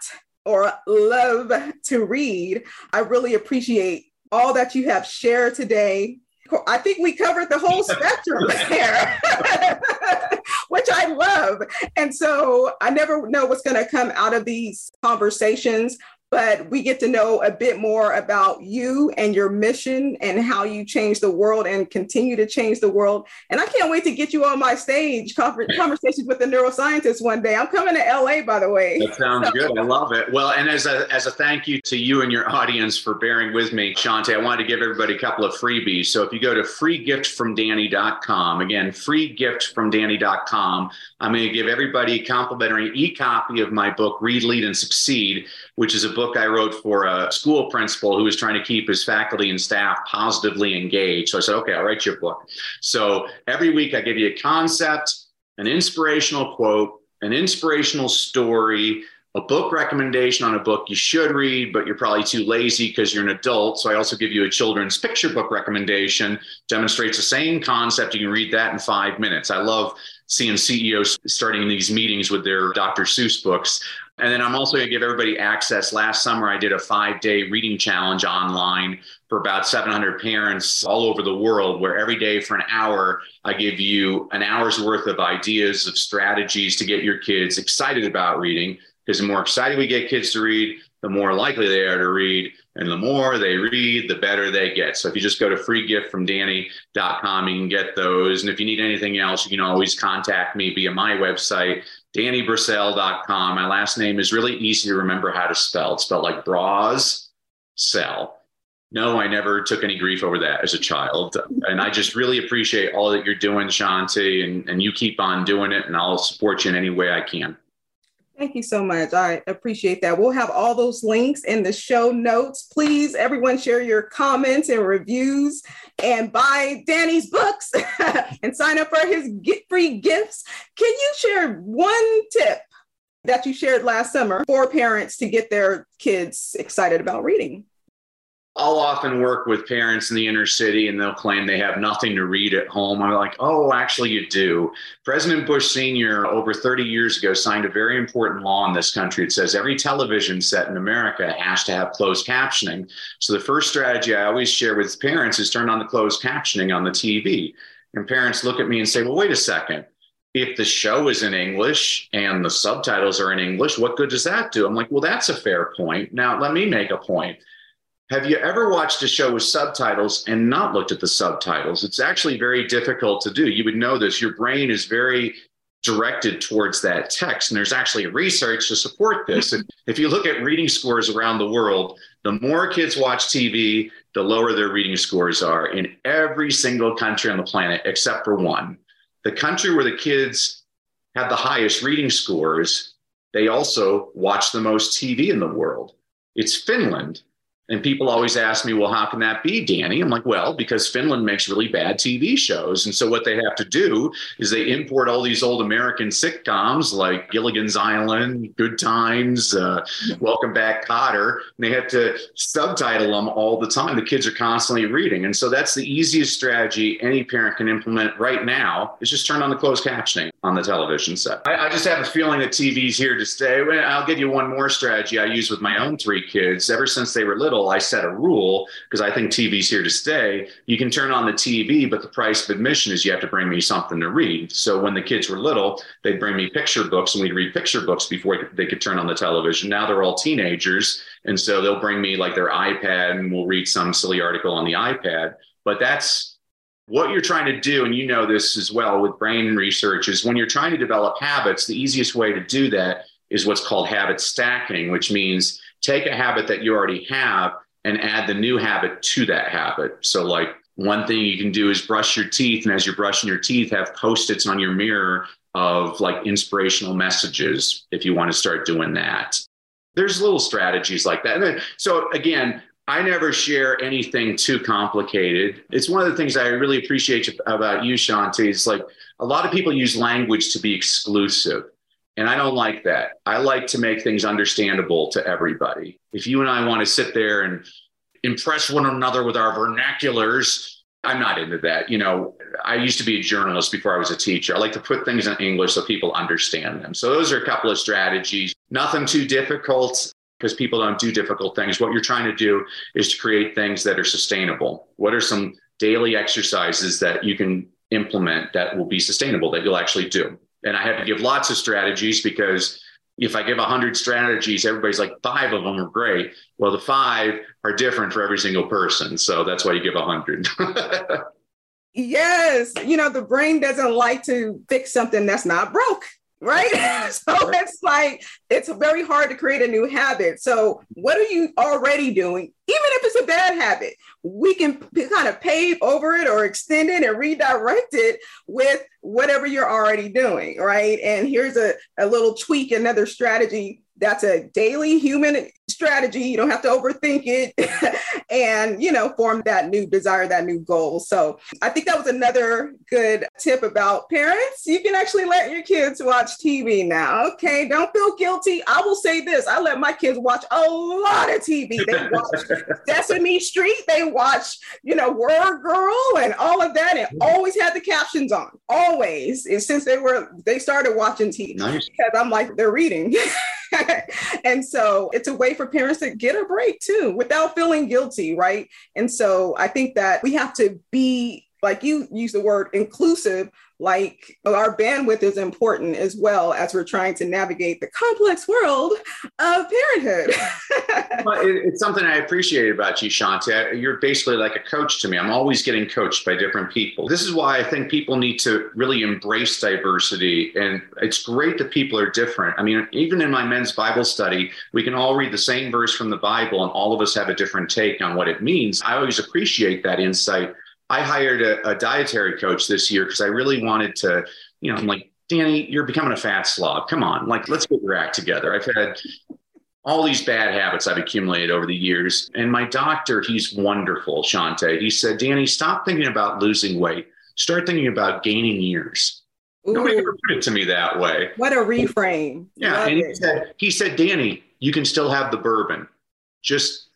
or love to read. I really appreciate all that you have shared today. I think we covered the whole spectrum there, which I love. And so I never know what's going to come out of these conversations, but we get to know a bit more about you and your mission and how you change the world and continue to change the world. And I can't wait to get you on my stage conversations with the neuroscientist one day. I'm coming to LA, by the way. That sounds so. good. I love it. Well, and as a, as a thank you to you and your audience for bearing with me, Shonte, I wanted to give everybody a couple of freebies. So if you go to freegiftfromdanny.com, again, freegiftfromdanny.com, I'm going to give everybody a complimentary e-copy of my book, Read, Lead, and Succeed which is a book I wrote for a school principal who was trying to keep his faculty and staff positively engaged. So I said, okay, I'll write you a book. So every week I give you a concept, an inspirational quote, an inspirational story, a book recommendation on a book you should read, but you're probably too lazy because you're an adult. So I also give you a children's picture book recommendation, demonstrates the same concept. You can read that in five minutes. I love seeing CEOs starting these meetings with their Dr. Seuss books. And then I'm also going to give everybody access. Last summer, I did a five day reading challenge online for about 700 parents all over the world, where every day for an hour, I give you an hour's worth of ideas, of strategies to get your kids excited about reading because the more excited we get kids to read, the more likely they are to read. And the more they read, the better they get. So if you just go to freegiftfromdanny.com, you can get those. And if you need anything else, you can always contact me via my website, dannybrassell.com. My last name is really easy to remember how to spell. It's spelled like bras, sell. No, I never took any grief over that as a child. And I just really appreciate all that you're doing, Shonte, and, and you keep on doing it, and I'll support you in any way I can. Thank you so much. I appreciate that. We'll have all those links in the show notes. Please, everyone, share your comments and reviews and buy Danny's books and sign up for his free gifts. Can you share one tip that you shared last summer for parents to get their kids excited about reading? I'll often work with parents in the inner city and they'll claim they have nothing to read at home. I'm like, oh, actually, you do. President Bush Sr., over 30 years ago, signed a very important law in this country. It says every television set in America has to have closed captioning. So the first strategy I always share with parents is turn on the closed captioning on the TV. And parents look at me and say, well, wait a second. If the show is in English and the subtitles are in English, what good does that do? I'm like, well, that's a fair point. Now, let me make a point have you ever watched a show with subtitles and not looked at the subtitles? It's actually very difficult to do. You would know this. Your brain is very directed towards that text. And there's actually research to support this. And if you look at reading scores around the world, the more kids watch TV, the lower their reading scores are in every single country on the planet, except for one. The country where the kids have the highest reading scores, they also watch the most TV in the world. It's Finland. And people always ask me, well, how can that be, Danny? I'm like, well, because Finland makes really bad TV shows. And so what they have to do is they import all these old American sitcoms like Gilligan's Island, Good Times, uh, Welcome Back, Kotter. And they have to subtitle them all the time. The kids are constantly reading. And so that's the easiest strategy any parent can implement right now is just turn on the closed captioning on the television set. I, I just have a feeling that TV's here to stay. I'll give you one more strategy I use with my own three kids. Ever since they were little, I set a rule because I think TV's here to stay. You can turn on the TV, but the price of admission is you have to bring me something to read. So when the kids were little, they'd bring me picture books and we'd read picture books before they could turn on the television. Now they're all teenagers. And so they'll bring me like their iPad and we'll read some silly article on the iPad. But that's what you're trying to do, and you know this as well with brain research, is when you're trying to develop habits, the easiest way to do that is what's called habit stacking, which means take a habit that you already have and add the new habit to that habit. So, like, one thing you can do is brush your teeth. And as you're brushing your teeth, have post its on your mirror of like inspirational messages if you want to start doing that. There's little strategies like that. So, again, I never share anything too complicated. It's one of the things I really appreciate about you, Shonte. It's like a lot of people use language to be exclusive. And I don't like that. I like to make things understandable to everybody. If you and I want to sit there and impress one another with our vernaculars, I'm not into that. You know, I used to be a journalist before I was a teacher. I like to put things in English so people understand them. So those are a couple of strategies. Nothing too difficult because people don't do difficult things. What you're trying to do is to create things that are sustainable. What are some daily exercises that you can implement that will be sustainable that you'll actually do? And I had to give lots of strategies because if I give 100 strategies, everybody's like, five of them are great. Well, the five are different for every single person. So that's why you give 100. yes. You know, the brain doesn't like to fix something that's not broke right? so it's like it's very hard to create a new habit. So what are you already doing? Even if it's a bad habit, we can kind of pave over it or extend it and redirect it with whatever you're already doing, right? And here's a, a little tweak, another strategy that's a daily human strategy. You don't have to overthink it and, you know, form that new desire, that new goal. So I think that was another good tip about parents. You can actually let your kids watch TV now. Okay. Don't feel guilty. I will say this I let my kids watch a lot of TV. They watch Sesame Street, they watch, you know, Word Girl and all of that, and mm-hmm. always had the captions on. Always. And since they were, they started watching TV. Nice. Because I'm like, they're reading. and so it's a way for parents to get a break too without feeling guilty, right? And so I think that we have to be like you use the word inclusive like our bandwidth is important as well as we're trying to navigate the complex world of parenthood. well, it's something I appreciate about you, Shonte. You're basically like a coach to me. I'm always getting coached by different people. This is why I think people need to really embrace diversity. And it's great that people are different. I mean, even in my men's Bible study, we can all read the same verse from the Bible and all of us have a different take on what it means. I always appreciate that insight I hired a, a dietary coach this year because I really wanted to, you know, I'm like, Danny, you're becoming a fat slob. Come on, like, let's get your act together. I've had all these bad habits I've accumulated over the years. And my doctor, he's wonderful, Shonte. He said, Danny, stop thinking about losing weight. Start thinking about gaining years. Ooh. Nobody ever put it to me that way. What a reframe. Yeah. Love and he said, he said, Danny, you can still have the bourbon. Just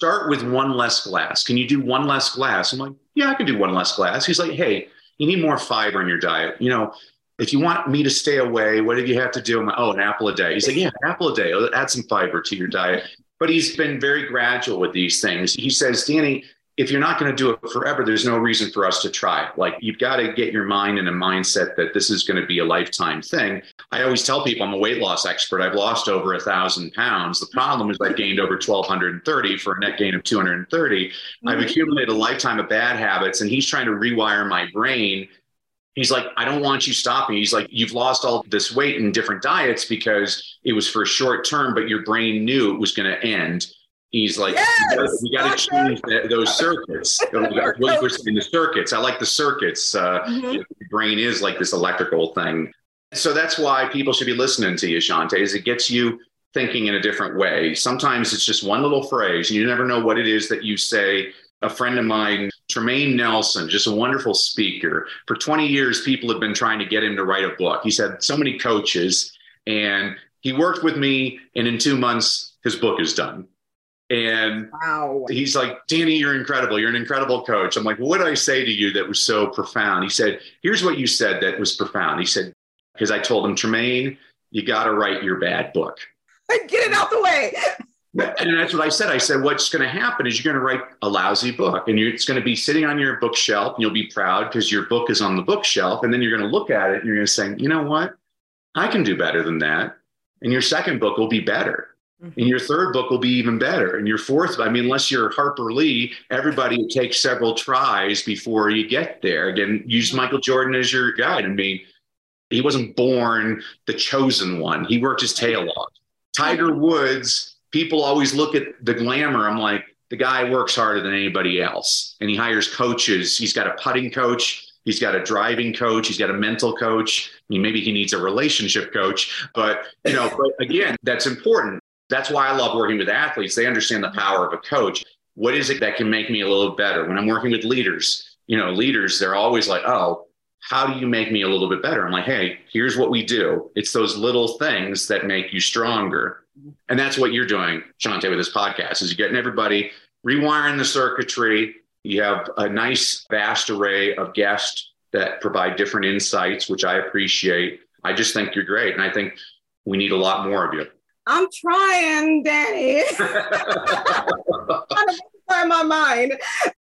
start with one less glass. Can you do one less glass? I'm like, yeah, I can do one less glass. He's like, hey, you need more fiber in your diet. You know, if you want me to stay away, what do you have to do? Like, oh, an apple a day. He's like, yeah, an apple a day. Add some fiber to your diet. But he's been very gradual with these things. He says, Danny, if you're not going to do it forever, there's no reason for us to try. Like you've got to get your mind in a mindset that this is going to be a lifetime thing. I always tell people I'm a weight loss expert. I've lost over a thousand pounds. The problem is I've gained over 1,230 for a net gain of 230. Mm-hmm. I've accumulated a lifetime of bad habits, and he's trying to rewire my brain. He's like, I don't want you stopping. He's like, you've lost all this weight in different diets because it was for a short term, but your brain knew it was going to end He's like, yes, we got to change that, those circuits. what we're saying, the circuits. I like the circuits. Uh, mm-hmm. the brain is like this electrical thing. So that's why people should be listening to you, Shonte, is it gets you thinking in a different way. Sometimes it's just one little phrase. You never know what it is that you say. A friend of mine, Tremaine Nelson, just a wonderful speaker. For 20 years, people have been trying to get him to write a book. He's had so many coaches, and he worked with me, and in two months, his book is done. And wow. he's like, Danny, you're incredible. You're an incredible coach. I'm like, well, what did I say to you that was so profound? He said, here's what you said that was profound. He said, because I told him, Tremaine, you got to write your bad book. Get it out the way. And that's what I said. I said, what's going to happen is you're going to write a lousy book and it's going to be sitting on your bookshelf and you'll be proud because your book is on the bookshelf. And then you're going to look at it and you're going to say, you know what? I can do better than that. And your second book will be better. Mm-hmm. And your third book will be even better. And your fourth, I mean, unless you're Harper Lee, everybody takes several tries before you get there. Again, use Michael Jordan as your guide. I mean, he wasn't born the chosen one. He worked his tail off. Tiger Woods, people always look at the glamour. I'm like, the guy works harder than anybody else. And he hires coaches. He's got a putting coach. He's got a driving coach. He's got a mental coach. I mean, maybe he needs a relationship coach, but you know, but again, that's important. That's why I love working with athletes. They understand the power of a coach. What is it that can make me a little better? When I'm working with leaders, you know, leaders, they're always like, oh, how do you make me a little bit better? I'm like, hey, here's what we do. It's those little things that make you stronger. And that's what you're doing, Shonte, with this podcast, is you're getting everybody rewiring the circuitry. You have a nice, vast array of guests that provide different insights, which I appreciate. I just think you're great. And I think we need a lot more of you. I'm trying, Danny. I'm my mind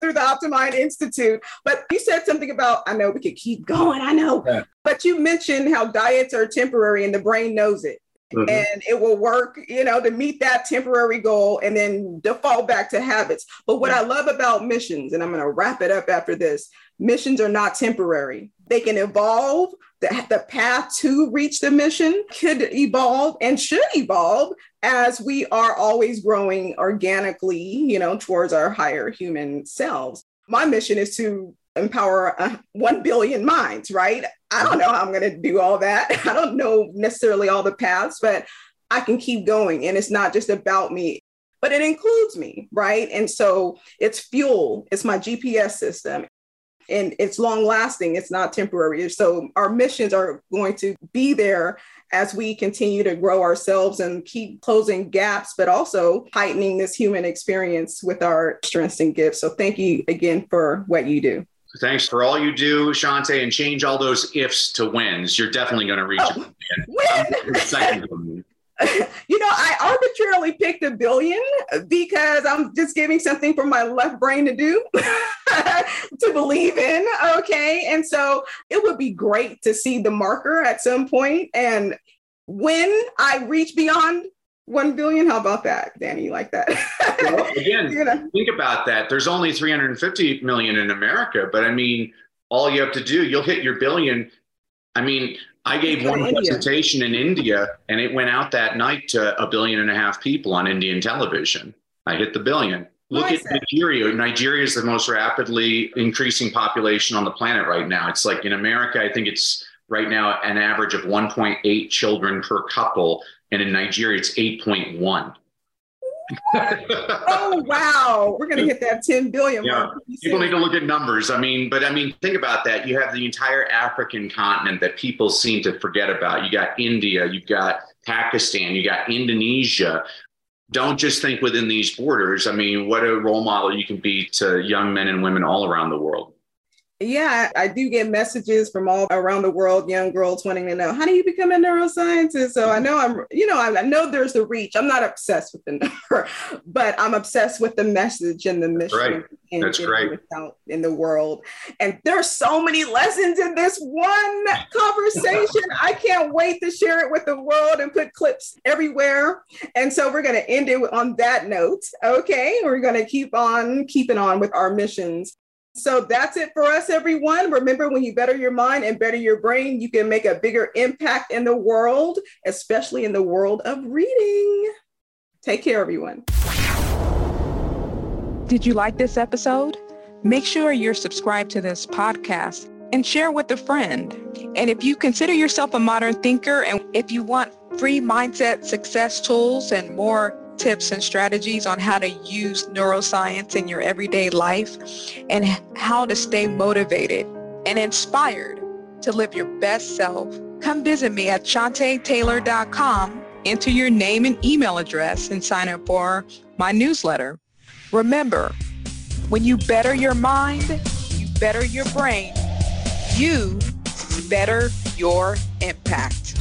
through the Optimind Institute. But you said something about, I know we could keep going, I know. Yeah. But you mentioned how diets are temporary and the brain knows it. Mm-hmm. And it will work, you know, to meet that temporary goal and then default back to habits. But what yeah. I love about missions, and I'm going to wrap it up after this missions are not temporary, they can evolve the, the path to reach the mission could evolve and should evolve as we are always growing organically, you know, towards our higher human selves. My mission is to empower uh, 1 billion minds, right? I don't know how I'm going to do all that. I don't know necessarily all the paths, but I can keep going. And it's not just about me, but it includes me, right? And so it's fuel, it's my GPS system. And it's long lasting, it's not temporary. So our missions are going to be there as we continue to grow ourselves and keep closing gaps, but also heightening this human experience with our strengths and gifts. So thank you again for what you do. Thanks for all you do, Shonte, and change all those ifs to wins. You're definitely going to reach oh, win. win. you know, I arbitrarily picked a billion because I'm just giving something for my left brain to do, to believe in. Okay. And so it would be great to see the marker at some point. And when I reach beyond 1 billion, how about that, Danny? You like that? well, again, you know? think about that. There's only 350 million in America, but I mean, all you have to do, you'll hit your billion. I mean, I gave one India. presentation in India and it went out that night to a billion and a half people on Indian television. I hit the billion. Look at Nigeria. Nigeria is the most rapidly increasing population on the planet right now. It's like in America, I think it's right now an average of 1.8 children per couple. And in Nigeria, it's 8.1 oh wow, we're gonna hit that 10 billion yeah. mark. People need to look at numbers. I mean, but I mean, think about that. You have the entire African continent that people seem to forget about. You got India, you've got Pakistan, you got Indonesia. Don't just think within these borders. I mean, what a role model you can be to young men and women all around the world. Yeah, I do get messages from all around the world, young girls wanting to know how do you become a neuroscientist. So I know I'm, you know, I, know there's the reach. I'm not obsessed with the number, but I'm obsessed with the message and the mission. Right. And That's great. Out in the world, and there's so many lessons in this one conversation. I can't wait to share it with the world and put clips everywhere. And so we're going to end it on that note. Okay, we're going to keep on keeping on with our missions so that's it for us, everyone. Remember, when you better your mind and better your brain, you can make a bigger impact in the world, especially in the world of reading. Take care, everyone. Did you like this episode? Make sure you're subscribed to this podcast and share with a friend. And if you consider yourself a modern thinker and if you want free mindset success tools and more tips and strategies on how to use neuroscience in your everyday life and how to stay motivated and inspired to live your best self, come visit me at shontetaylor.com, enter your name and email address, and sign up for my newsletter. Remember, when you better your mind, you better your brain, you better your impact.